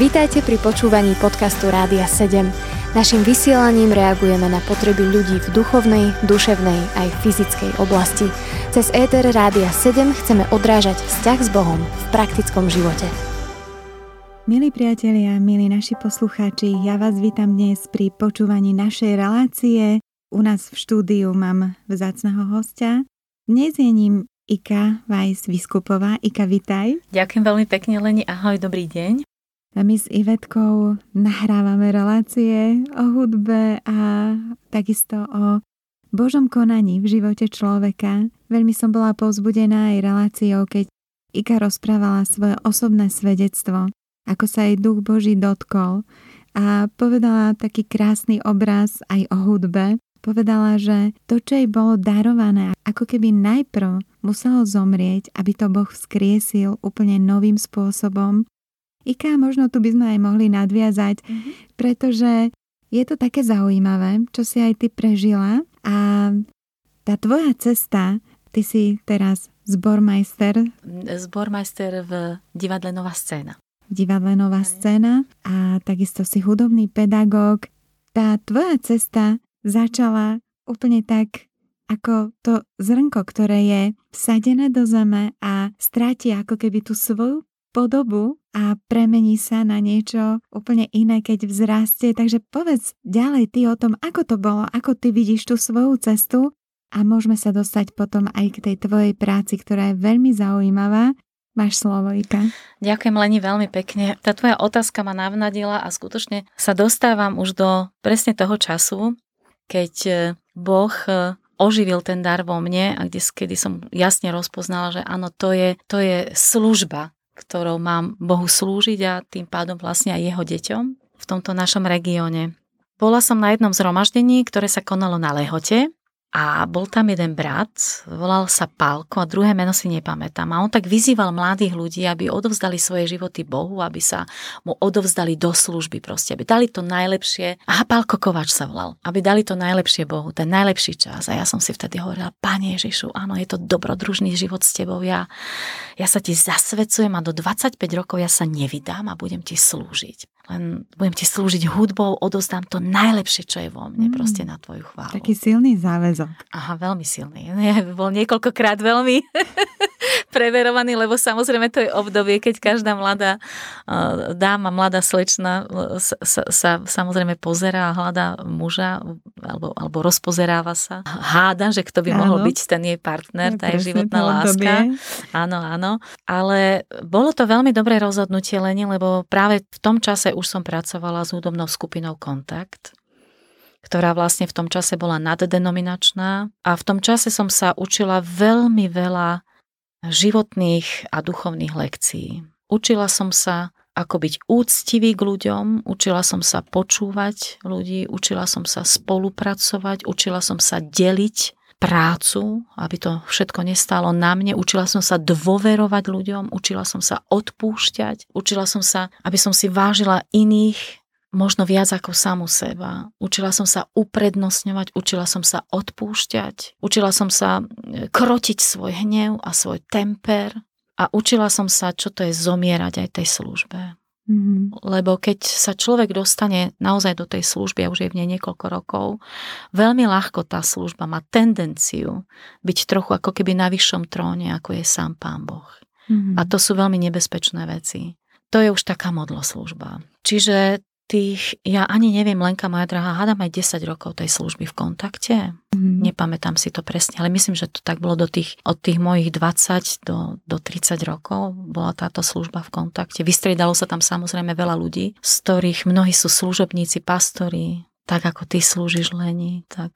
Vítajte pri počúvaní podcastu Rádia 7. Naším vysielaním reagujeme na potreby ľudí v duchovnej, duševnej aj fyzickej oblasti. Cez ETR Rádia 7 chceme odrážať vzťah s Bohom v praktickom živote. Milí priatelia, milí naši poslucháči, ja vás vítam dnes pri počúvaní našej relácie. U nás v štúdiu mám vzácného hostia. Dnes je ním Ika Vajs Vyskupová. Ika, vitaj. Ďakujem veľmi pekne, Leni. Ahoj, dobrý deň. A my s Ivetkou nahrávame relácie o hudbe a takisto o Božom konaní v živote človeka. Veľmi som bola povzbudená aj reláciou, keď Ika rozprávala svoje osobné svedectvo, ako sa jej duch Boží dotkol a povedala taký krásny obraz aj o hudbe. Povedala, že to, čo jej bolo darované, ako keby najprv muselo zomrieť, aby to Boh vzkriesil úplne novým spôsobom Ika, možno tu by sme aj mohli nadviazať, mm-hmm. pretože je to také zaujímavé, čo si aj ty prežila a tá tvoja cesta, ty si teraz zbormajster. Zbormajster v divadle Nová scéna. Divadle Nová scéna a takisto si hudobný pedagóg. Tá tvoja cesta začala úplne tak ako to zrnko, ktoré je vsadené do zeme a stráti ako keby tú svoju podobu a premení sa na niečo úplne iné, keď vzrastie. Takže povedz ďalej ty o tom, ako to bolo, ako ty vidíš tú svoju cestu a môžeme sa dostať potom aj k tej tvojej práci, ktorá je veľmi zaujímavá. Máš slovo, Ika. Ďakujem Leni veľmi pekne. Tá tvoja otázka ma navnadila a skutočne sa dostávam už do presne toho času, keď e, Boh e, oživil ten dar vo mne a kde, kedy som jasne rozpoznala, že áno, to je, to je služba, ktorou mám Bohu slúžiť a tým pádom vlastne aj jeho deťom v tomto našom regióne. Bola som na jednom zhromaždení, ktoré sa konalo na Lehote a bol tam jeden brat, volal sa Pálko a druhé meno si nepamätám. A on tak vyzýval mladých ľudí, aby odovzdali svoje životy Bohu, aby sa mu odovzdali do služby proste, aby dali to najlepšie. Aha, Pálko Kovač sa volal. Aby dali to najlepšie Bohu, ten najlepší čas. A ja som si vtedy hovorila, Pane Ježišu, áno, je to dobrodružný život s tebou. Ja, ja sa ti zasvedcujem a do 25 rokov ja sa nevydám a budem ti slúžiť len budem ti slúžiť hudbou, odozdám to najlepšie, čo je vo mne, mm. proste na tvoju chválu. Taký silný záväzok. Aha, veľmi silný. Bol niekoľkokrát veľmi preverovaný, lebo samozrejme to je obdobie, keď každá mladá uh, dáma, mladá slečna uh, sa, sa, sa samozrejme pozerá a hľadá muža alebo, alebo rozpozeráva sa. Háda, že kto by áno. mohol byť ten jej partner, tá je životná láska. Áno, áno. Ale bolo to veľmi dobré rozhodnutie Leni, lebo práve v tom čase už som pracovala s hudobnou skupinou Kontakt, ktorá vlastne v tom čase bola naddenominačná a v tom čase som sa učila veľmi veľa životných a duchovných lekcií. Učila som sa, ako byť úctivý k ľuďom, učila som sa počúvať ľudí, učila som sa spolupracovať, učila som sa deliť prácu, aby to všetko nestálo na mne. Učila som sa dôverovať ľuďom, učila som sa odpúšťať, učila som sa, aby som si vážila iných možno viac ako samu seba. Učila som sa uprednostňovať, učila som sa odpúšťať, učila som sa e, krotiť svoj hnev a svoj temper a učila som sa, čo to je zomierať aj tej službe. Mm-hmm. Lebo keď sa človek dostane naozaj do tej služby, a už je v nej niekoľko rokov, veľmi ľahko tá služba má tendenciu byť trochu ako keby na vyššom tróne, ako je sám Pán Boh. Mm-hmm. A to sú veľmi nebezpečné veci. To je už taká modloslužba. Čiže tých, ja ani neviem, Lenka moja drahá, hádam aj 10 rokov tej služby v kontakte. Mm. Nepamätám si to presne, ale myslím, že to tak bolo do tých, od tých mojich 20 do, do 30 rokov bola táto služba v kontakte. Vystriedalo sa tam samozrejme veľa ľudí, z ktorých mnohí sú služobníci, pastori, tak ako ty slúžiš Leni, tak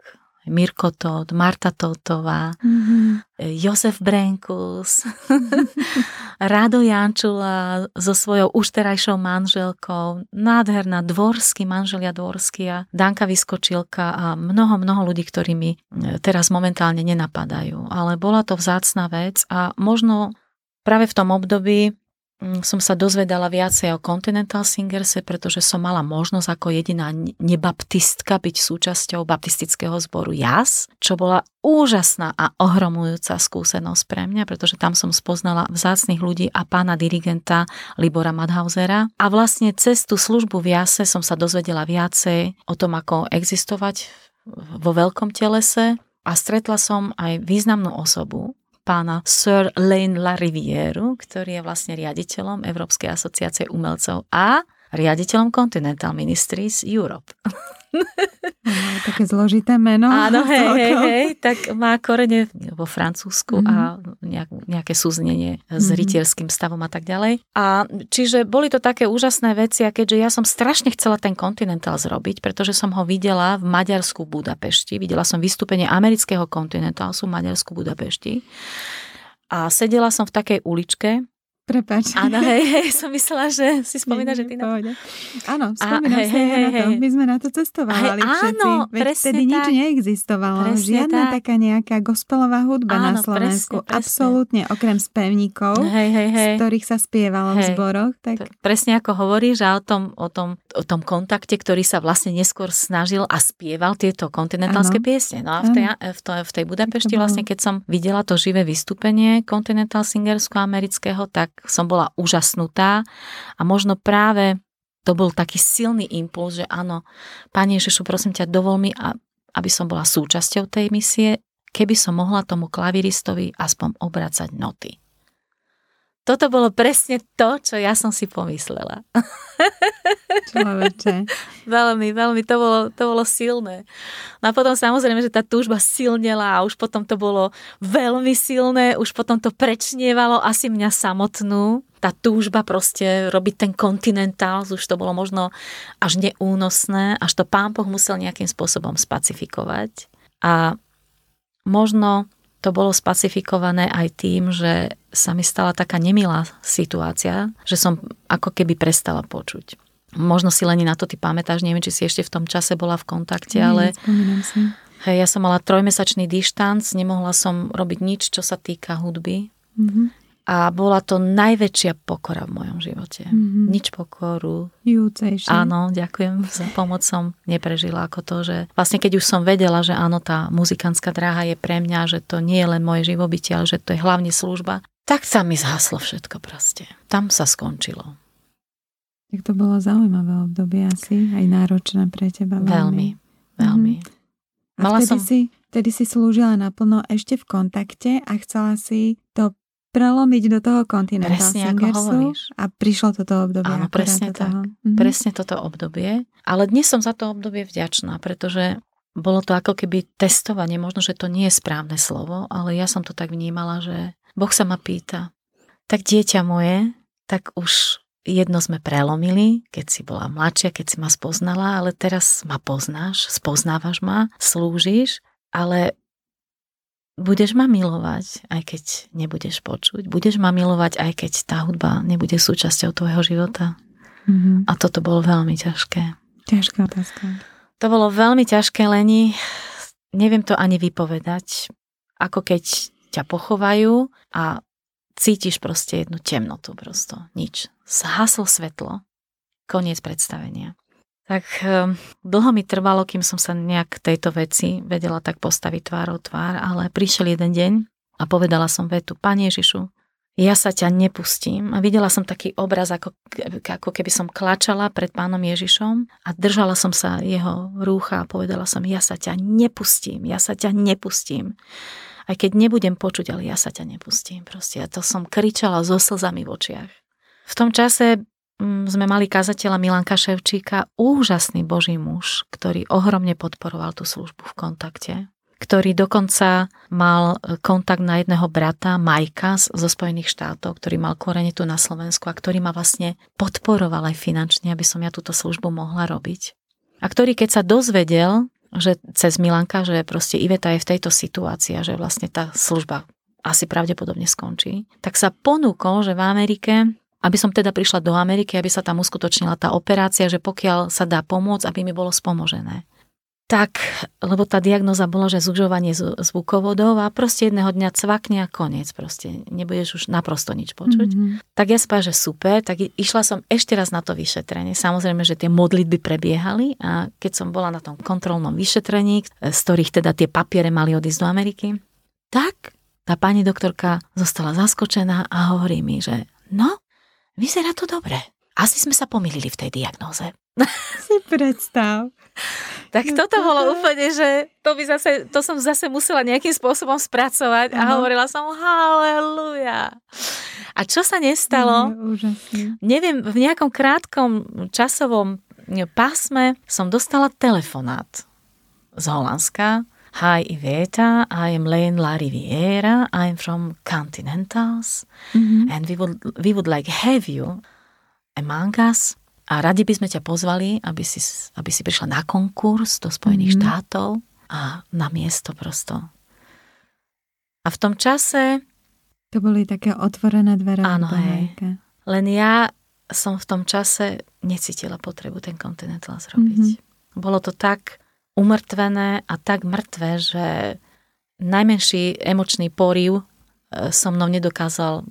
Mirko Todd, Marta Totová, mm-hmm. Jozef Brenkus, Rado Jančula so svojou už terajšou manželkou, nádherná Dvorský, manželia Dvorský a Danka Vyskočilka a mnoho, mnoho ľudí, ktorí mi e, teraz momentálne nenapadajú. Ale bola to vzácná vec a možno práve v tom období som sa dozvedala viacej o Continental Singerse, pretože som mala možnosť ako jediná nebaptistka byť súčasťou baptistického zboru JAS, čo bola úžasná a ohromujúca skúsenosť pre mňa, pretože tam som spoznala vzácných ľudí a pána dirigenta Libora Madhausera. A vlastne cez tú službu v JASe som sa dozvedela viacej o tom, ako existovať vo veľkom telese a stretla som aj významnú osobu, pána Sir Lane Larivieru, ktorý je vlastne riaditeľom Európskej asociácie umelcov a riaditeľom Continental Ministries Europe. Také zložité meno. Áno, hej, hej, hej, tak má korene vo Francúzsku mm-hmm. a nejak, nejaké súznenie s mm-hmm. rytierským stavom a tak ďalej. A čiže boli to také úžasné veci a keďže ja som strašne chcela ten Continental zrobiť, pretože som ho videla v Maďarsku Budapešti, videla som vystúpenie amerického Continentalsu v Maďarsku Budapešti a sedela som v takej uličke, Prepač. Áno, hej, hej, som myslela, že si spomínaš, že ty na... Áno, spomínam si hej, hej, na to. My sme na to cestovali hej, všetci. Áno, Veď vtedy tak. nič neexistovalo. Presne Žiadna tak. taká nejaká gospelová hudba áno, na Slovensku. Presne, presne. Absolútne, okrem spevníkov, hej, hej, hej. z ktorých sa spievalo hej. v zboroch. Tak... Presne ako hovoríš, a o tom, o, tom, o tom kontakte, ktorý sa vlastne neskôr snažil a spieval tieto kontinentálske piesne. No a v tej, v, to, v tej Budapešti vlastne, keď som videla to živé vystúpenie Continental Singersko-amerického, tak som bola úžasnutá a možno práve to bol taký silný impuls, že áno, Pane Ježišu, prosím ťa, dovol mi, aby som bola súčasťou tej misie, keby som mohla tomu klaviristovi aspoň obracať noty. Toto bolo presne to, čo ja som si pomyslela. Človeče. veľmi, veľmi, to bolo, to bolo silné. No a potom samozrejme, že tá túžba silnela a už potom to bolo veľmi silné, už potom to prečnievalo asi mňa samotnú. Tá túžba proste robiť ten kontinentál, už to bolo možno až neúnosné, až to pán Boh musel nejakým spôsobom spacifikovať. A možno to bolo spacifikované aj tým, že sa mi stala taká nemilá situácia, že som ako keby prestala počuť. Možno si len na to ty pamätáš, neviem, či si ešte v tom čase bola v kontakte, Nie, ale... Si. Hej, ja som mala trojmesačný dištanc, nemohla som robiť nič, čo sa týka hudby. Mm-hmm. A bola to najväčšia pokora v mojom živote. Mm-hmm. Nič pokoru. Júcejšie. Áno, ďakujem za pomoc som neprežila ako to, že vlastne keď už som vedela, že áno, tá muzikantská dráha je pre mňa, že to nie je len moje živobytie, ale že to je hlavne služba, tak sa mi zhaslo všetko proste. Tam sa skončilo. Tak to bolo zaujímavé obdobie asi, aj náročné pre teba. Veľmi, veľmi. veľmi. Mm-hmm. A Mala vtedy, som... si, vtedy si slúžila naplno ešte v kontakte a chcela si to prelomiť do toho Continental presne, Singersu a prišlo toto obdobie. Áno, presne tak. Mhm. Presne toto obdobie. Ale dnes som za to obdobie vďačná, pretože bolo to ako keby testovanie, možno, že to nie je správne slovo, ale ja som to tak vnímala, že Boh sa ma pýta, tak dieťa moje, tak už jedno sme prelomili, keď si bola mladšia, keď si ma spoznala, ale teraz ma poznáš, spoznávaš ma, slúžiš, ale budeš ma milovať, aj keď nebudeš počuť. Budeš ma milovať, aj keď tá hudba nebude súčasťou tvojho života. Mm-hmm. A toto bolo veľmi ťažké. Ťažká otázka. To bolo veľmi ťažké, Leni. Neviem to ani vypovedať. Ako keď ťa pochovajú a cítiš proste jednu temnotu prosto. Nič. Zhaslo svetlo. Koniec predstavenia. Tak ehm, dlho mi trvalo, kým som sa nejak tejto veci vedela tak postaviť tvárou tvár, ale prišiel jeden deň a povedala som vetu, Pane Ježišu, ja sa ťa nepustím. A videla som taký obraz, ako, ako keby som klačala pred pánom Ježišom a držala som sa jeho rúcha a povedala som, ja sa ťa nepustím, ja sa ťa nepustím. Aj keď nebudem počuť, ale ja sa ťa nepustím. Proste ja to som kričala so slzami v očiach. V tom čase sme mali kazateľa Milanka Ševčíka, úžasný boží muž, ktorý ohromne podporoval tú službu v kontakte, ktorý dokonca mal e, kontakt na jedného brata, Majka zo Spojených štátov, ktorý mal korene tu na Slovensku a ktorý ma vlastne podporoval aj finančne, aby som ja túto službu mohla robiť. A ktorý keď sa dozvedel, že cez Milanka, že proste Iveta je v tejto situácii a že vlastne tá služba asi pravdepodobne skončí, tak sa ponúkol, že v Amerike aby som teda prišla do Ameriky, aby sa tam uskutočnila tá operácia, že pokiaľ sa dá pomôcť, aby mi bolo spomožené. tak, lebo tá diagnoza bola, že zužovanie zvukovodov a proste jedného dňa cvakne a koniec proste. Nebudeš už naprosto nič počuť. Mm-hmm. Tak ja spávam, že super, tak išla som ešte raz na to vyšetrenie. Samozrejme, že tie modlitby prebiehali a keď som bola na tom kontrolnom vyšetrení, z ktorých teda tie papiere mali odísť do Ameriky, tak tá pani doktorka zostala zaskočená a hovorí mi, že no, vyzerá to dobre. Asi sme sa pomýlili v tej diagnóze. Si predstav. Tak toto bolo úplne, že to, by zase, to som zase musela nejakým spôsobom spracovať a hovorila som haleluja. A čo sa nestalo? Úžasne. Neviem, v nejakom krátkom časovom pásme som dostala telefonát z Holandska. Hi Iveta, I am Lane La Riviera, I am from Continentals mm-hmm. and we would, we would like have you among us a radi by sme ťa pozvali, aby si, aby si prišla na konkurs do Spojených mm-hmm. štátov a na miesto prosto. A v tom čase... To boli také otvorené dvere. Áno, hej. Len ja som v tom čase necítila potrebu ten Continental zrobiť. Mm-hmm. Bolo to tak umrtvené a tak mŕtve, že najmenší emočný poriv e, so mnou nedokázal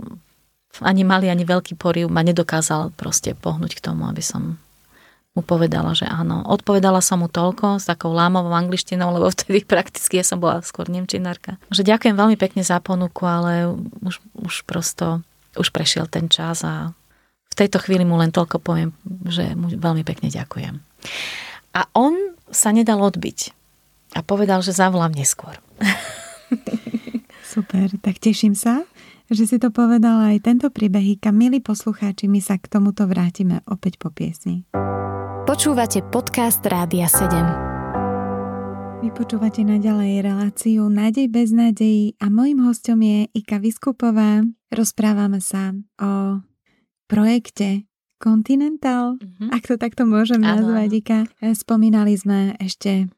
ani malý, ani veľký poriv ma nedokázal proste pohnúť k tomu, aby som mu povedala, že áno. Odpovedala som mu toľko s takou lámovou angličtinou, lebo vtedy prakticky ja som bola skôr nemčinárka. Že ďakujem veľmi pekne za ponuku, ale už, už prosto, už prešiel ten čas a v tejto chvíli mu len toľko poviem, že mu veľmi pekne ďakujem. A on sa nedal odbiť a povedal, že zavolám neskôr. Super, tak teším sa, že si to povedala aj tento príbeh. Milí poslucháči, my sa k tomuto vrátime opäť po piesni. Počúvate podcast Rádia 7. Vy počúvate naďalej reláciu Nádej bez nádejí a mojim hostom je Ika Vyskupová. Rozprávame sa o projekte Continental, mm-hmm. ak to takto môžem nazvať, Ika. Spomínali sme ešte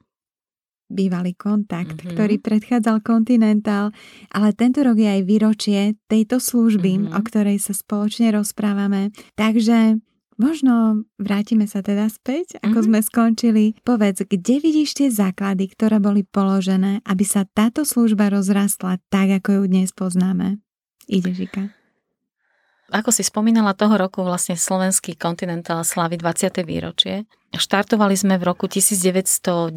bývalý kontakt, mm-hmm. ktorý predchádzal Continental, ale tento rok je aj výročie tejto služby, mm-hmm. o ktorej sa spoločne rozprávame. Takže možno vrátime sa teda späť, ako mm-hmm. sme skončili. Povedz, kde vidíš tie základy, ktoré boli položené, aby sa táto služba rozrastla tak, ako ju dnes poznáme? Ide, Žika. Ako si spomínala, toho roku vlastne slovenský kontinentál slavy 20. výročie. Štartovali sme v roku 1997.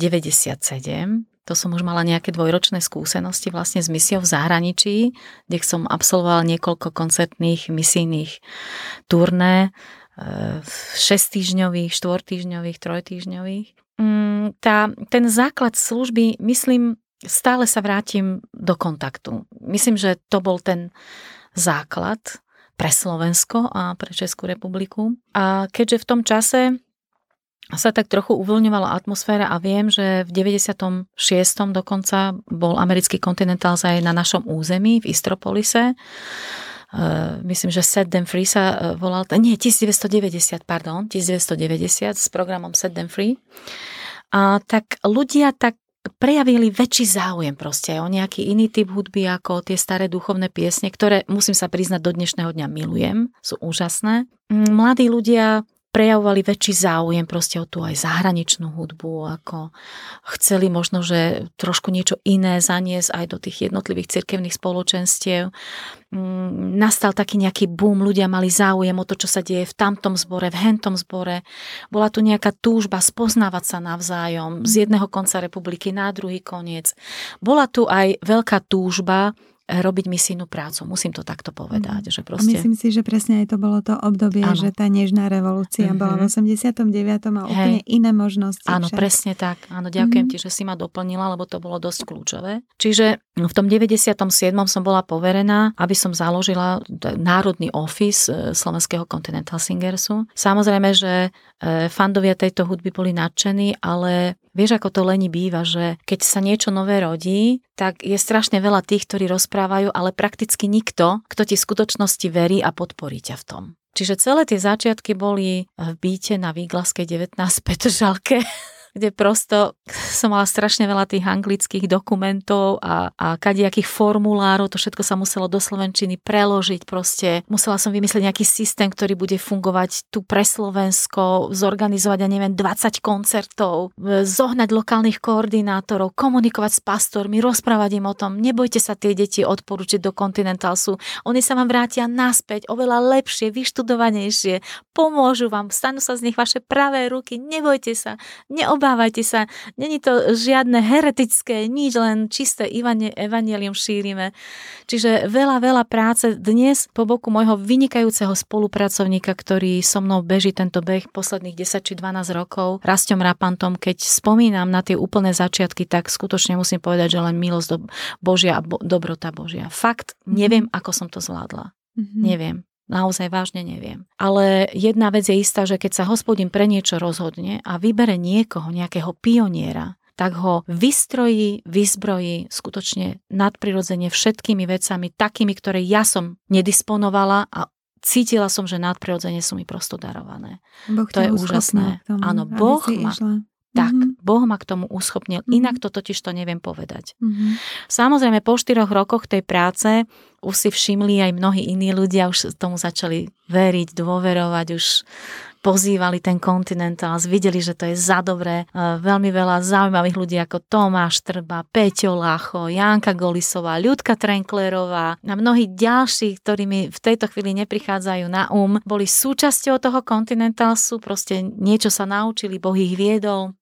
To som už mala nejaké dvojročné skúsenosti vlastne s misiou v zahraničí, kde som absolvovala niekoľko koncertných misijných turné, 6-týždňových, 4-týždňových, 3-týždňových. Tá, ten základ služby, myslím, stále sa vrátim do kontaktu. Myslím, že to bol ten základ, pre Slovensko a pre Českú republiku. A keďže v tom čase sa tak trochu uvoľňovala atmosféra a viem, že v 96. dokonca bol americký Continental aj na našom území v Istropolise. Uh, myslím, že Set Them Free sa uh, volal, nie, 1990, pardon, 1990 s programom Set Them Free. A tak ľudia tak prejavili väčší záujem proste o nejaký iný typ hudby ako tie staré duchovné piesne, ktoré musím sa priznať do dnešného dňa milujem, sú úžasné. Mm, mladí ľudia prejavovali väčší záujem proste o tú aj zahraničnú hudbu, ako chceli možno, že trošku niečo iné zaniesť aj do tých jednotlivých cirkevných spoločenstiev. Mm, nastal taký nejaký boom, ľudia mali záujem o to, čo sa deje v tamtom zbore, v hentom zbore. Bola tu nejaká túžba spoznávať sa navzájom z jedného konca republiky na druhý koniec. Bola tu aj veľká túžba robiť misijnú prácu. Musím to takto povedať. Mm. Že proste... A myslím si, že presne aj to bolo to obdobie, ano. že tá nežná revolúcia mm-hmm. bola v 89. a úplne Hej. iné možnosti. Áno, presne tak. Áno, ďakujem mm-hmm. ti, že si ma doplnila, lebo to bolo dosť kľúčové. Čiže v tom 97. som bola poverená, aby som založila národný office Slovenského Continental Singersu. Samozrejme, že fandovia tejto hudby boli nadšení, ale Vieš, ako to leni býva, že keď sa niečo nové rodí, tak je strašne veľa tých, ktorí rozprávajú, ale prakticky nikto, kto ti v skutočnosti verí a podporí ťa v tom. Čiže celé tie začiatky boli v byte na Výglaskej 19 Petržalke kde prosto som mala strašne veľa tých anglických dokumentov a, a kadejakých formulárov, to všetko sa muselo do Slovenčiny preložiť proste. Musela som vymyslieť nejaký systém, ktorý bude fungovať tu pre Slovensko, zorganizovať, ja neviem, 20 koncertov, zohnať lokálnych koordinátorov, komunikovať s pastormi, rozprávať im o tom, nebojte sa tie deti odporúčiť do Continentalsu, oni sa vám vrátia naspäť oveľa lepšie, vyštudovanejšie, pomôžu vám, stanú sa z nich vaše pravé ruky, nebojte sa, neobávajte sa, není to žiadne heretické, nič, len čisté evanelium šírime. Čiže veľa, veľa práce dnes po boku môjho vynikajúceho spolupracovníka, ktorý so mnou beží tento beh posledných 10 či 12 rokov, Rastom Rapantom, keď spomínam na tie úplné začiatky, tak skutočne musím povedať, že len milosť do Božia a bo- dobrota Božia. Fakt, neviem, ako som to zvládla. Mm-hmm. Neviem. Naozaj vážne neviem. Ale jedna vec je istá, že keď sa hospodin pre niečo rozhodne a vybere niekoho, nejakého pioniera, tak ho vystrojí, vyzbrojí skutočne nadprirodzene všetkými vecami, takými, ktoré ja som nedisponovala a cítila som, že nadprirodzene sú mi prosto darované. Boh to je úžasné. Áno, Boh ma, išla. Tak, mm-hmm. Boh ma k tomu uschopnil. Mm-hmm. Inak to totiž to neviem povedať. Mm-hmm. Samozrejme, po štyroch rokoch tej práce už si všimli aj mnohí iní ľudia, už tomu začali veriť, dôverovať, už pozývali ten Continental, videli, že to je za dobré. Veľmi veľa zaujímavých ľudí ako Tomáš Trba, Peťo Lacho, Janka Golisová, Ľudka Trenklerová a mnohí ďalší, ktorí mi v tejto chvíli neprichádzajú na um, boli súčasťou toho Continentalsu, proste niečo sa naučili, Boh ich viedol,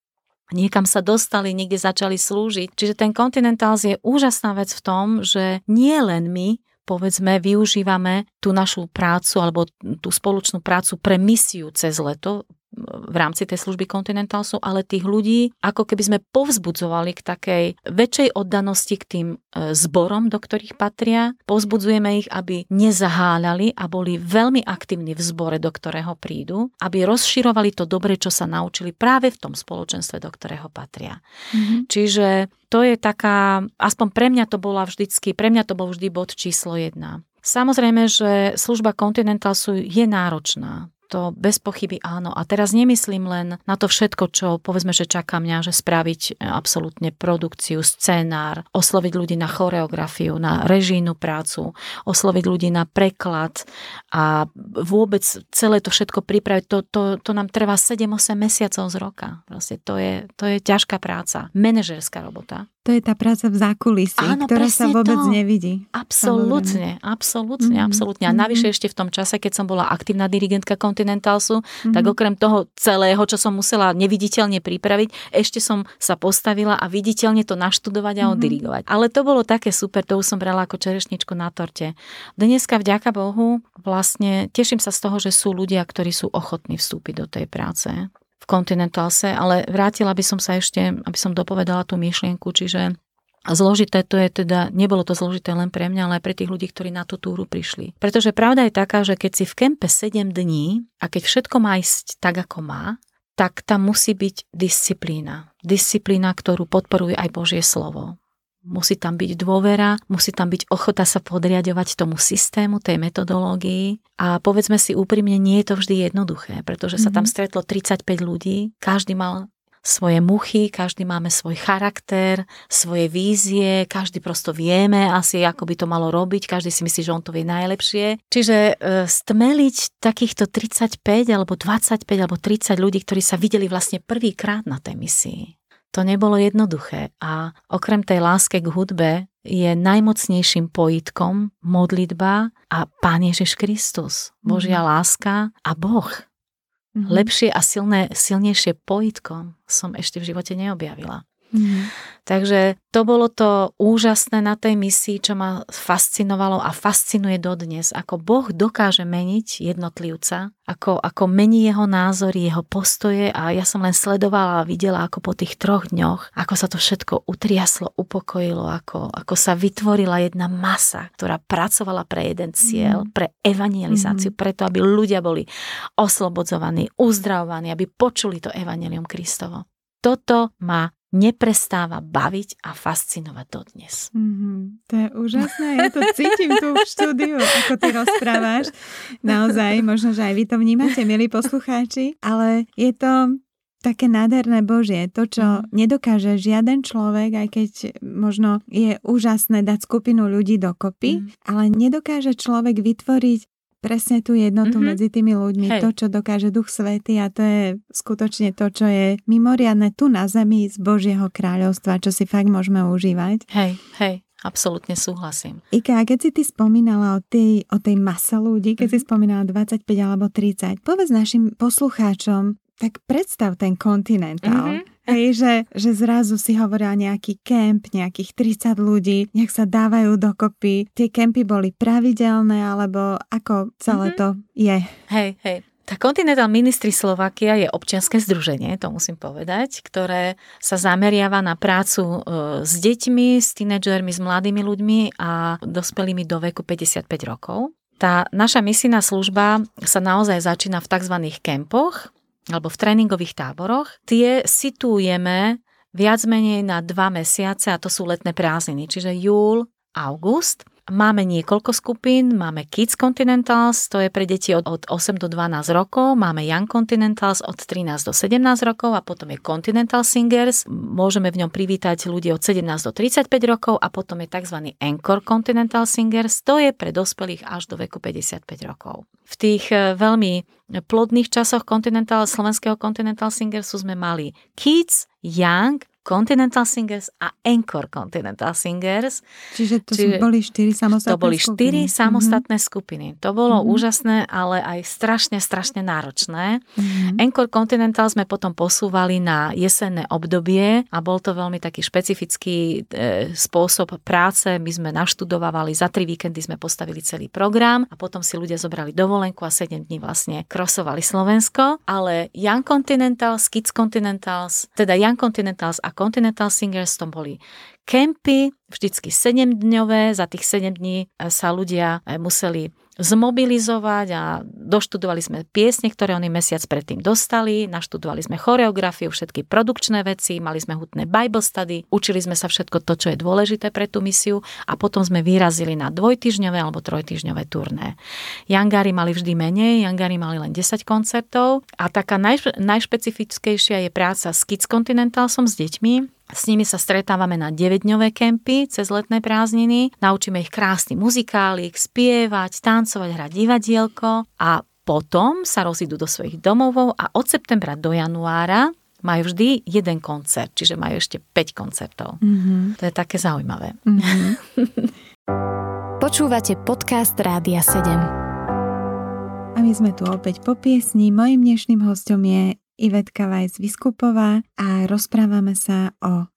niekam sa dostali, niekde začali slúžiť. Čiže ten Continentals je úžasná vec v tom, že nie len my povedzme, využívame tú našu prácu alebo tú spoločnú prácu pre misiu cez leto v rámci tej služby Continentalsu, ale tých ľudí ako keby sme povzbudzovali k takej väčšej oddanosti k tým e, zborom, do ktorých patria. Povzbudzujeme ich, aby nezaháľali a boli veľmi aktívni v zbore, do ktorého prídu, aby rozširovali to dobre, čo sa naučili práve v tom spoločenstve, do ktorého patria. Mm-hmm. Čiže to je taká, aspoň pre mňa to bola vždycky, pre mňa to bol vždy bod číslo jedna. Samozrejme, že služba Continentalsu je náročná. To bez pochyby áno. A teraz nemyslím len na to všetko, čo povedzme, že čaká mňa, že spraviť e, absolútne produkciu, scénár, osloviť ľudí na choreografiu, na režijnú prácu, osloviť ľudí na preklad a vôbec celé to všetko pripraviť. To, to, to nám trvá 7-8 mesiacov z roka. Proste to je, to je ťažká práca, manažerská robota. To je tá práca v zákulisí, Áno, ktorá sa vôbec to. nevidí. Absolútne, absolútne, mm-hmm. absolútne. A navyše ešte v tom čase, keď som bola aktívna dirigentka Continentalsu, mm-hmm. tak okrem toho celého, čo som musela neviditeľne pripraviť, ešte som sa postavila a viditeľne to naštudovať a mm-hmm. oddirigovať. Ale to bolo také super, to už som brala ako čerešničku na torte. Dneska vďaka Bohu vlastne teším sa z toho, že sú ľudia, ktorí sú ochotní vstúpiť do tej práce v Continentalse, ale vrátila by som sa ešte, aby som dopovedala tú myšlienku, čiže Zložité to je teda, nebolo to zložité len pre mňa, ale aj pre tých ľudí, ktorí na tú túru prišli. Pretože pravda je taká, že keď si v kempe 7 dní a keď všetko má ísť tak, ako má, tak tam musí byť disciplína. Disciplína, ktorú podporuje aj Božie slovo. Musí tam byť dôvera, musí tam byť ochota sa podriadovať tomu systému, tej metodológii. A povedzme si úprimne, nie je to vždy jednoduché, pretože sa tam mhm. stretlo 35 ľudí, každý mal svoje muchy, každý máme svoj charakter, svoje vízie, každý prosto vieme asi, ako by to malo robiť, každý si myslí, že on to vie najlepšie. Čiže e, stmeliť takýchto 35 alebo 25 alebo 30 ľudí, ktorí sa videli vlastne prvýkrát na tej misii to nebolo jednoduché a okrem tej láske k hudbe je najmocnejším pojitkom modlitba a Pán Ježiš Kristus, Božia mm-hmm. láska a Boh. Mm-hmm. Lepšie a silné, silnejšie pojitko som ešte v živote neobjavila. Mm-hmm. Takže to bolo to úžasné na tej misii, čo ma fascinovalo a fascinuje dodnes, ako Boh dokáže meniť jednotlivca, ako, ako mení jeho názory, jeho postoje a ja som len sledovala a videla, ako po tých troch dňoch, ako sa to všetko utriaslo, upokojilo, ako, ako sa vytvorila jedna masa, ktorá pracovala pre jeden cieľ, mm. pre evangelizáciu, mm. preto, aby ľudia boli oslobodzovaní, uzdravovaní, aby počuli to evanelium Kristovo. Toto ma neprestáva baviť a fascinovať dodnes. Mm-hmm. To je úžasné, ja to cítim tu v štúdiu, ako ty rozprávaš. Naozaj, možno, že aj vy to vnímate, milí poslucháči, ale je to také nádherné Božie, to, čo mm. nedokáže žiaden človek, aj keď možno je úžasné dať skupinu ľudí dokopy, mm. ale nedokáže človek vytvoriť presne tú jednotu mm-hmm. medzi tými ľuďmi, Hej. to, čo dokáže Duch Svety a to je skutočne to, čo je mimoriadne tu na zemi z Božieho kráľovstva, čo si fakt môžeme užívať. Hej, hej. Absolútne súhlasím. Ika, a keď si ty spomínala o tej, o tej masa ľudí, keď mm-hmm. si mhm. spomínala 25 alebo 30, povedz našim poslucháčom, tak predstav ten kontinentál. Mm-hmm. Hej, že, že zrazu si hovorila nejaký kemp, nejakých 30 ľudí, nech sa dávajú dokopy. Tie kempy boli pravidelné, alebo ako celé mm-hmm. to je? Hej, hej. Tá Continental Ministry Slovakia je občianske združenie, to musím povedať, ktoré sa zameriava na prácu e, s deťmi, s tínedžermi, s mladými ľuďmi a dospelými do veku 55 rokov. Tá naša misijná služba sa naozaj začína v tzv. kempoch, alebo v tréningových táboroch, tie situujeme viac menej na dva mesiace a to sú letné prázdniny, čiže júl, august Máme niekoľko skupín, máme Kids Continentals, to je pre deti od, od 8 do 12 rokov, máme Young Continentals od 13 do 17 rokov a potom je Continental Singers, môžeme v ňom privítať ľudí od 17 do 35 rokov a potom je tzv. Anchor Continental Singers, to je pre dospelých až do veku 55 rokov. V tých e, veľmi plodných časoch Continental, slovenského Continental Singersu sme mali Kids, Young, Continental Singers a Encore Continental Singers. Čiže to Čiže boli štyri samostatné To boli štyri skupiny. samostatné mm-hmm. skupiny. To bolo mm-hmm. úžasné, ale aj strašne, strašne náročné. Mm-hmm. Encore Continental sme potom posúvali na jesenné obdobie a bol to veľmi taký špecifický e, spôsob práce. My sme naštudovávali, za tri víkendy sme postavili celý program a potom si ľudia zobrali dovolenku a 7 dní vlastne krosovali Slovensko. Ale Young Continentals, Kids Continentals, teda Young Continentals a Continental Singers to boli kempy, vždycky 7-dňové, za tých 7 dní sa ľudia eh, museli zmobilizovať a doštudovali sme piesne, ktoré oni mesiac predtým dostali, naštudovali sme choreografiu, všetky produkčné veci, mali sme hutné Bible study, učili sme sa všetko to, čo je dôležité pre tú misiu a potom sme vyrazili na dvojtyžňové alebo trojtyžňové turné. Jangári mali vždy menej, Jangári mali len 10 koncertov a taká najšpe- najšpecifickejšia je práca s Kids Continentalsom s deťmi, s nimi sa stretávame na 9-dňové kempy cez letné prázdniny, naučíme ich krásny muzikálik, spievať, tancovať, hrať divadielko a potom sa rozídu do svojich domovov a od septembra do januára majú vždy jeden koncert, čiže majú ešte 5 koncertov. Mm-hmm. To je také zaujímavé. Mm-hmm. Počúvate podcast Rádia 7. A my sme tu opäť po piesni. Mojím dnešným hostom je Ivetka Vajs Vyskupová a rozprávame sa o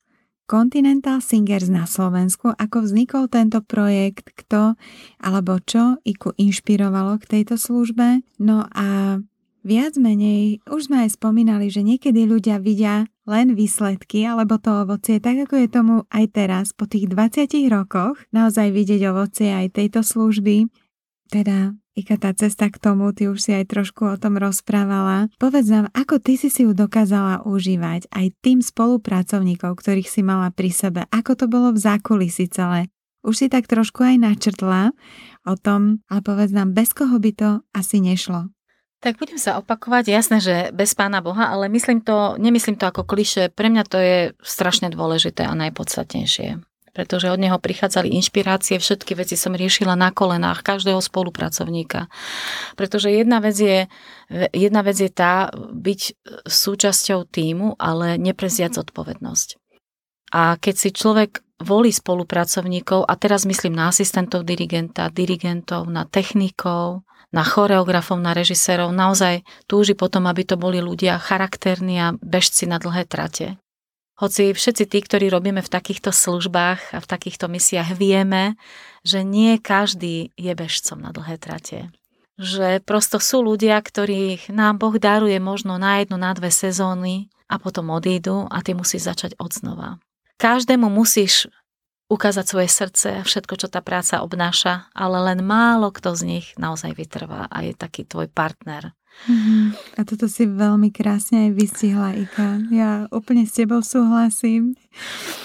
Continental Singers na Slovensku, ako vznikol tento projekt, kto alebo čo Iku inšpirovalo k tejto službe. No a viac menej už sme aj spomínali, že niekedy ľudia vidia len výsledky alebo to ovocie, tak ako je tomu aj teraz po tých 20 rokoch, naozaj vidieť ovocie aj tejto služby. Teda Ika, tá cesta k tomu, ty už si aj trošku o tom rozprávala. Povedz nám, ako ty si si ju dokázala užívať aj tým spolupracovníkov, ktorých si mala pri sebe. Ako to bolo v zákulisi celé? Už si tak trošku aj načrtla o tom, ale povedz nám, bez koho by to asi nešlo. Tak budem sa opakovať, jasné, že bez Pána Boha, ale myslím to, nemyslím to ako kliše, pre mňa to je strašne dôležité a najpodstatnejšie pretože od neho prichádzali inšpirácie, všetky veci som riešila na kolenách každého spolupracovníka. Pretože jedna vec je, jedna vec je tá byť súčasťou týmu, ale nepreziať zodpovednosť. A keď si človek volí spolupracovníkov, a teraz myslím na asistentov dirigenta, dirigentov, na technikov, na choreografov, na režisérov, naozaj túži potom, aby to boli ľudia charakterní a bežci na dlhé trate. Hoci všetci tí, ktorí robíme v takýchto službách a v takýchto misiách, vieme, že nie každý je bežcom na dlhé trate. Že prosto sú ľudia, ktorých nám Boh daruje možno na jednu, na dve sezóny a potom odídu a ty musíš začať od znova. Každému musíš ukázať svoje srdce a všetko, čo tá práca obnáša, ale len málo kto z nich naozaj vytrvá a je taký tvoj partner. A toto si veľmi krásne aj vystihla, Ika. Ja úplne s tebou súhlasím,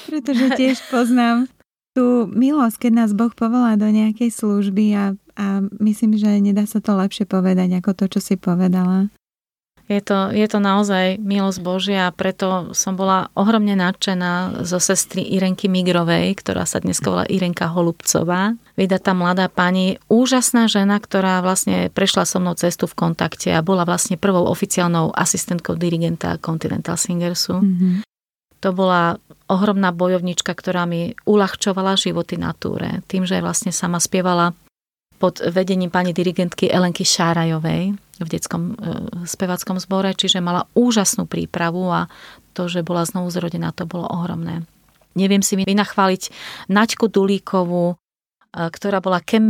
pretože tiež poznám tú milosť, keď nás Boh povolá do nejakej služby a, a myslím, že nedá sa to lepšie povedať ako to, čo si povedala. Je to, je to naozaj milosť Božia a preto som bola ohromne nadšená zo sestry Irenky Migrovej, ktorá sa dnes volá Irenka Holubcová. Vydatá mladá pani, úžasná žena, ktorá vlastne prešla so mnou cestu v kontakte a bola vlastne prvou oficiálnou asistentkou dirigenta Continental Singersu. Mm-hmm. To bola ohromná bojovnička, ktorá mi uľahčovala životy na túre. Tým, že vlastne sama spievala pod vedením pani dirigentky Elenky Šárajovej v detskom e, spevackom zbore, čiže mala úžasnú prípravu a to, že bola znovu zrodená, to bolo ohromné. Neviem si vynachváliť Naďku Dulíkovú, e, ktorá bola kem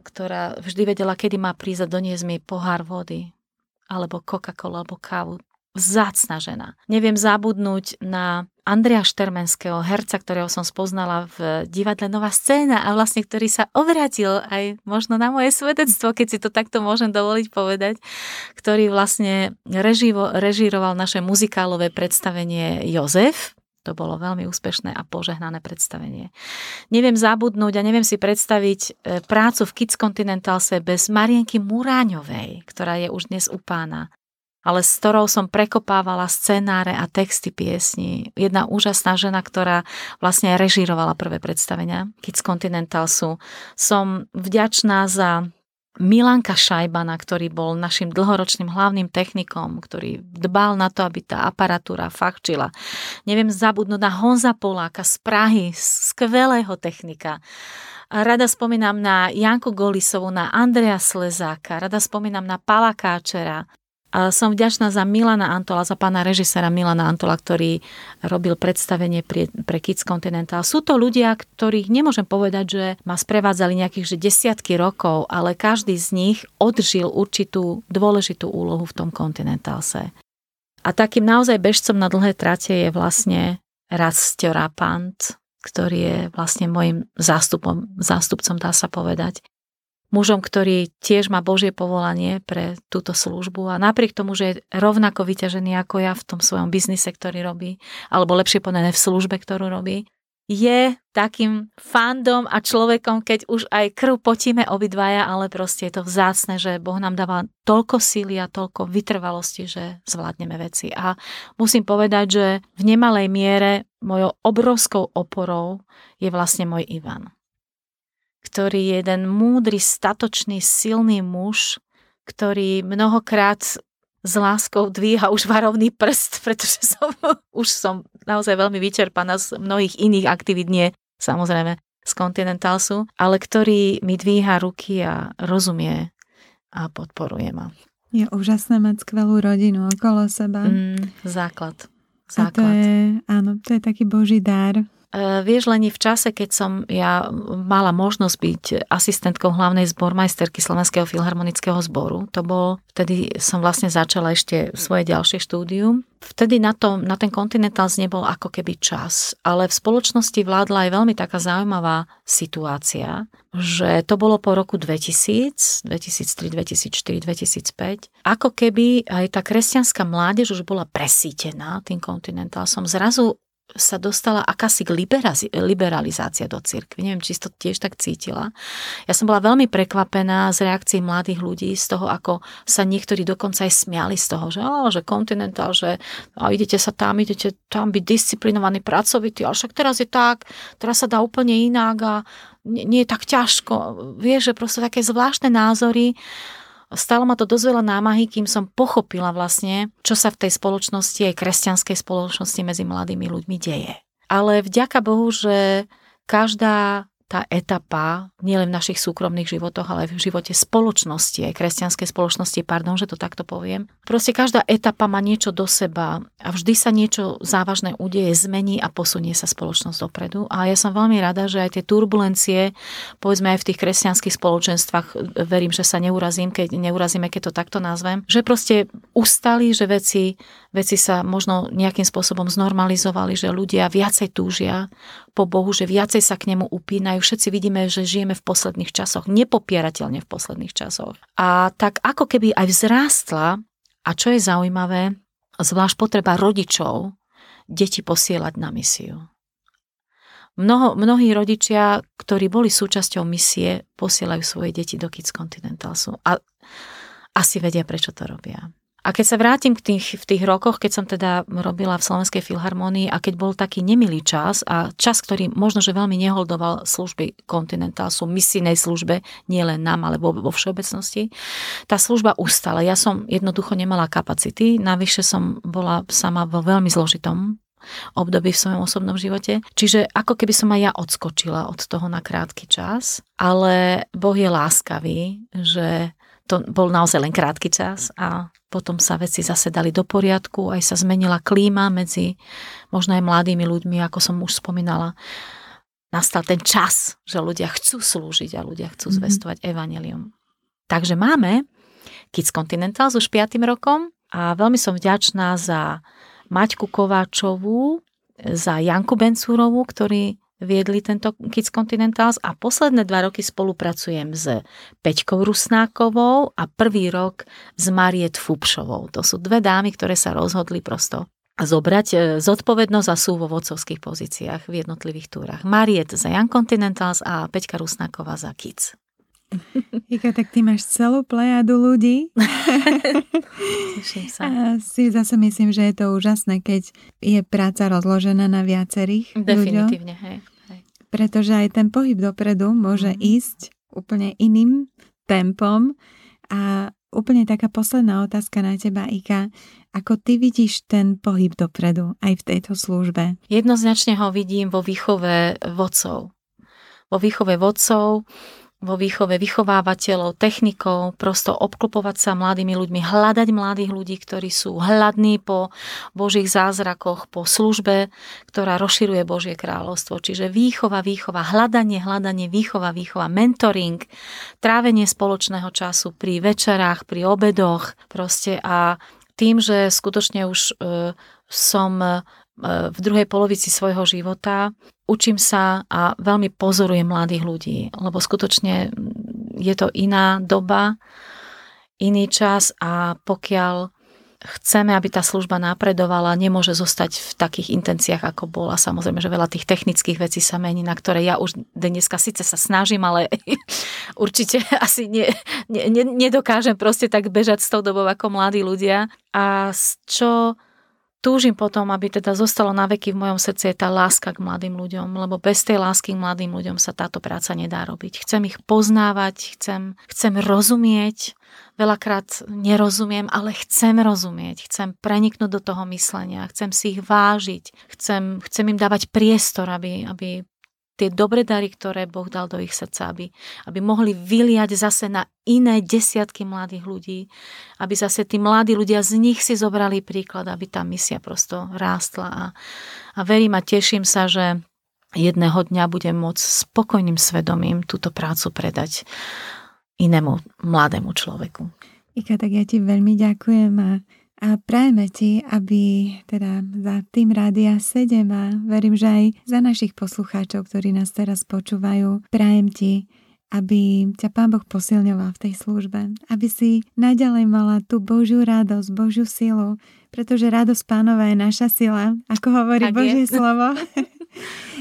ktorá vždy vedela, kedy má prísť a doniesť mi pohár vody alebo Coca-Cola, alebo kávu vzácna žena. Neviem zabudnúť na Andrea Štermenského, herca, ktorého som spoznala v divadle Nová scéna a vlastne ktorý sa obrátil aj možno na moje svedectvo, keď si to takto môžem dovoliť povedať, ktorý vlastne reživo, režíroval naše muzikálové predstavenie Jozef, to bolo veľmi úspešné a požehnané predstavenie. Neviem zabudnúť a neviem si predstaviť e, prácu v Kids Continentalse bez Marienky Muráňovej, ktorá je už dnes u pána ale s ktorou som prekopávala scenáre a texty piesní. Jedna úžasná žena, ktorá vlastne režírovala prvé predstavenia Kids Continentalsu. Som vďačná za Milanka Šajbana, ktorý bol našim dlhoročným hlavným technikom, ktorý dbal na to, aby tá aparatúra fakčila. Neviem zabudnúť na Honza Poláka z Prahy, skvelého technika. Rada spomínam na Janku Golisovu, na Andrea Slezáka, rada spomínam na Pala Káčera, som vďačná za Milana Antola, za pána režisera Milana Antola, ktorý robil predstavenie pre, pre Kids Continental. Sú to ľudia, ktorých nemôžem povedať, že ma sprevádzali nejakých že desiatky rokov, ale každý z nich odžil určitú dôležitú úlohu v tom Continentalse. A takým naozaj bežcom na dlhé trate je vlastne Rastio Rapant, ktorý je vlastne môjim zástupom, zástupcom, dá sa povedať mužom, ktorý tiež má Božie povolanie pre túto službu a napriek tomu, že je rovnako vyťažený ako ja v tom svojom biznise, ktorý robí, alebo lepšie povedané v službe, ktorú robí, je takým fandom a človekom, keď už aj krv potíme obidvaja, ale proste je to vzácne, že Boh nám dáva toľko síly a toľko vytrvalosti, že zvládneme veci. A musím povedať, že v nemalej miere mojou obrovskou oporou je vlastne môj Ivan ktorý je jeden múdry, statočný, silný muž, ktorý mnohokrát s láskou dvíha už varovný prst, pretože som, už som naozaj veľmi vyčerpaná z mnohých iných aktivít, nie samozrejme z Continentalsu, ale ktorý mi dvíha ruky a rozumie a podporuje ma. Je úžasné mať skvelú rodinu okolo seba. Mm, základ. základ. A to je, áno, to je taký boží dar. E, vieš, len v čase, keď som ja mala možnosť byť asistentkou hlavnej zbormajsterky Slovenského filharmonického zboru, to bol, vtedy som vlastne začala ešte svoje ďalšie štúdium. Vtedy na, to, na ten Continentals nebol ako keby čas, ale v spoločnosti vládla aj veľmi taká zaujímavá situácia, že to bolo po roku 2000, 2003, 2004, 2005. Ako keby aj tá kresťanská mládež už bola presítená tým Continentalsom. Zrazu sa dostala akási liberalizácia do cirkvi. Neviem, či si to tiež tak cítila. Ja som bola veľmi prekvapená z reakcií mladých ľudí, z toho, ako sa niektorí dokonca aj smiali z toho, že, oh, že kontinentál, že oh, idete sa tam, idete tam byť disciplinovaní, pracovití, ale však teraz je tak, teraz sa dá úplne inak a nie, nie je tak ťažko. Vieš, že proste také zvláštne názory Stalo ma to dosť veľa námahy, kým som pochopila vlastne, čo sa v tej spoločnosti, aj kresťanskej spoločnosti medzi mladými ľuďmi deje. Ale vďaka Bohu, že každá tá etapa, nielen v našich súkromných životoch, ale aj v živote spoločnosti, aj kresťanskej spoločnosti, pardon, že to takto poviem. Proste každá etapa má niečo do seba a vždy sa niečo závažné udeje, zmení a posunie sa spoločnosť dopredu. A ja som veľmi rada, že aj tie turbulencie, povedzme aj v tých kresťanských spoločenstvách, verím, že sa neurazím, keď neurazíme, keď to takto nazvem, že proste ustali, že veci, veci sa možno nejakým spôsobom znormalizovali, že ľudia viacej túžia po Bohu, že viacej sa k nemu upínajú. Všetci vidíme, že žijeme v posledných časoch, nepopierateľne v posledných časoch. A tak ako keby aj vzrástla, a čo je zaujímavé, zvlášť potreba rodičov, deti posielať na misiu. Mnoho, mnohí rodičia, ktorí boli súčasťou misie, posielajú svoje deti do Kids Continentalsu. A asi vedia, prečo to robia. A keď sa vrátim k tých, v tých rokoch, keď som teda robila v Slovenskej filharmonii a keď bol taký nemilý čas a čas, ktorý možno, že veľmi neholdoval služby Continental, sú misijnej službe, nie len nám, ale vo, vo všeobecnosti, tá služba ustala. Ja som jednoducho nemala kapacity, navyše som bola sama vo veľmi zložitom období v svojom osobnom živote. Čiže ako keby som aj ja odskočila od toho na krátky čas, ale Boh je láskavý, že to bol naozaj len krátky čas a potom sa veci zase dali do poriadku, aj sa zmenila klíma medzi možno aj mladými ľuďmi, ako som už spomínala. Nastal ten čas, že ľudia chcú slúžiť a ľudia chcú mhm. zvestovať mm-hmm. evanelium. Takže máme Kids Continental s už 5. rokom a veľmi som vďačná za Maťku Kováčovú, za Janku Bencúrovú, ktorí viedli tento Kids Continentals a posledné dva roky spolupracujem s Peťkou Rusnákovou a prvý rok s Mariet Fupšovou. To sú dve dámy, ktoré sa rozhodli prosto zobrať e, zodpovednosť a sú vo vodcovských pozíciách v jednotlivých túrach. Mariet za Young Continentals a Peťka Rusnáková za Kids. Ika, tak ty máš celú plejadu ľudí. Teším sa. A si zase myslím, že je to úžasné, keď je práca rozložená na viacerých Definitívne, hej, hej. Pretože aj ten pohyb dopredu môže mm. ísť úplne iným tempom. A úplne taká posledná otázka na teba, Ika. Ako ty vidíš ten pohyb dopredu aj v tejto službe? Jednoznačne ho vidím vo výchove vodcov. Vo výchove vodcov, vo výchove vychovávateľov, technikov, prosto obklopovať sa mladými ľuďmi, hľadať mladých ľudí, ktorí sú hladní po Božích zázrakoch, po službe, ktorá rozširuje Božie kráľovstvo. Čiže výchova, výchova, hľadanie, hľadanie, výchova, výchova, mentoring, trávenie spoločného času pri večerách, pri obedoch proste a tým, že skutočne už e, som v druhej polovici svojho života učím sa a veľmi pozorujem mladých ľudí, lebo skutočne je to iná doba, iný čas a pokiaľ chceme, aby tá služba napredovala, nemôže zostať v takých intenciách, ako bola. Samozrejme, že veľa tých technických vecí sa mení, na ktoré ja už dneska síce sa snažím, ale určite asi ne, ne, nedokážem proste tak bežať s tou dobou ako mladí ľudia. A čo túžim potom, aby teda zostalo na veky v mojom srdci tá láska k mladým ľuďom, lebo bez tej lásky k mladým ľuďom sa táto práca nedá robiť. Chcem ich poznávať, chcem, chcem rozumieť, veľakrát nerozumiem, ale chcem rozumieť, chcem preniknúť do toho myslenia, chcem si ich vážiť, chcem, chcem im dávať priestor, aby, aby tie dobré dary, ktoré Boh dal do ich srdca, aby, aby mohli vyliať zase na iné desiatky mladých ľudí, aby zase tí mladí ľudia z nich si zobrali príklad, aby tá misia prosto rástla. A, a verím a teším sa, že jedného dňa budem môcť spokojným svedomím túto prácu predať inému mladému človeku. Ika, tak ja ti veľmi ďakujem a a prajeme ti, aby teda za tým Rádia 7 a verím, že aj za našich poslucháčov, ktorí nás teraz počúvajú, prajem ti, aby ťa Pán Boh posilňoval v tej službe, aby si naďalej mala tú Božiu radosť, Božiu silu, pretože radosť pánova je naša sila, ako hovorí tak Božie je. slovo.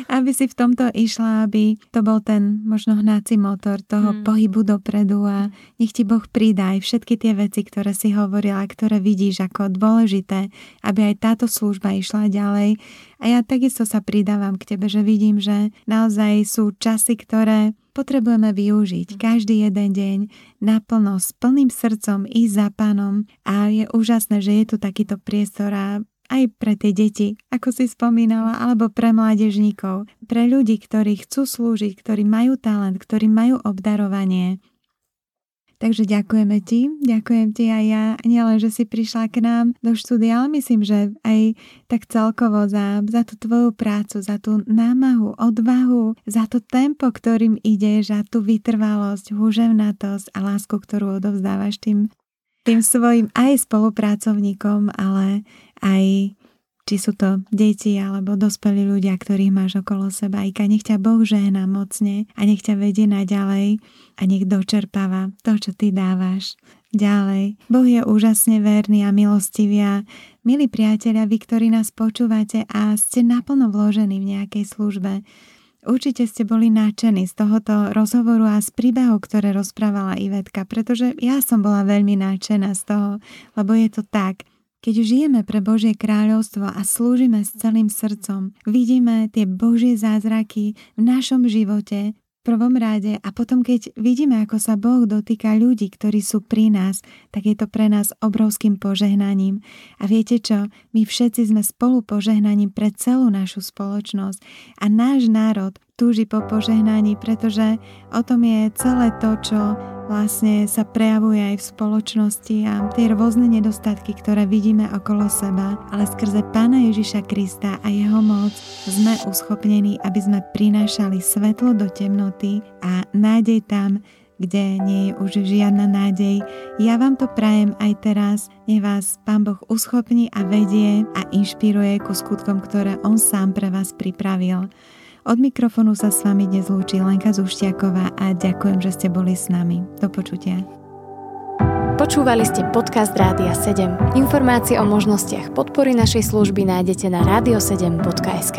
aby si v tomto išla, aby to bol ten možno hnáci motor toho hmm. pohybu dopredu a nech ti Boh pridá aj všetky tie veci, ktoré si hovorila, ktoré vidíš ako dôležité, aby aj táto služba išla ďalej. A ja takisto sa pridávam k tebe, že vidím, že naozaj sú časy, ktoré potrebujeme využiť hmm. každý jeden deň naplno, s plným srdcom i za pánom a je úžasné, že je tu takýto priestor a aj pre tie deti, ako si spomínala, alebo pre mládežníkov, pre ľudí, ktorí chcú slúžiť, ktorí majú talent, ktorí majú obdarovanie. Takže ďakujeme ti, ďakujem ti aj ja, nielen, že si prišla k nám do štúdia, ale myslím, že aj tak celkovo za, za tú tvoju prácu, za tú námahu, odvahu, za to tempo, ktorým ideš, za tú vytrvalosť, húževnatosť a lásku, ktorú odovzdávaš tým tým svojim aj spolupracovníkom, ale aj či sú to deti alebo dospelí ľudia, ktorých máš okolo seba. Ika nech ťa Boh žehná mocne a nech ťa vedie naďalej a nech dočerpáva to, čo ty dávaš. Ďalej, Boh je úžasne verný a milostivý a milí priatelia, vy, ktorí nás počúvate a ste naplno vložení v nejakej službe, Určite ste boli nadšení z tohoto rozhovoru a z príbehov, ktoré rozprávala Ivetka, pretože ja som bola veľmi nadšená z toho, lebo je to tak. Keď žijeme pre Božie kráľovstvo a slúžime s celým srdcom, vidíme tie Božie zázraky v našom živote, prvom rade a potom keď vidíme, ako sa Boh dotýka ľudí, ktorí sú pri nás, tak je to pre nás obrovským požehnaním. A viete čo? My všetci sme spolu požehnaním pre celú našu spoločnosť a náš národ túži po požehnaní, pretože o tom je celé to, čo vlastne sa prejavuje aj v spoločnosti a tie rôzne nedostatky, ktoré vidíme okolo seba, ale skrze Pána Ježiša Krista a jeho moc sme uschopnení, aby sme prinášali svetlo do temnoty a nádej tam, kde nie je už žiadna nádej. Ja vám to prajem aj teraz. Nech vás Pán Boh uschopní a vedie a inšpiruje ku skutkom, ktoré On sám pre vás pripravil. Od mikrofónu sa s vami dnes lúči Lenka Zuštiaková a ďakujem, že ste boli s nami. Do počutia. Počúvali ste podcast Rádia 7. Informácie o možnostiach podpory našej služby nájdete na radio7.sk.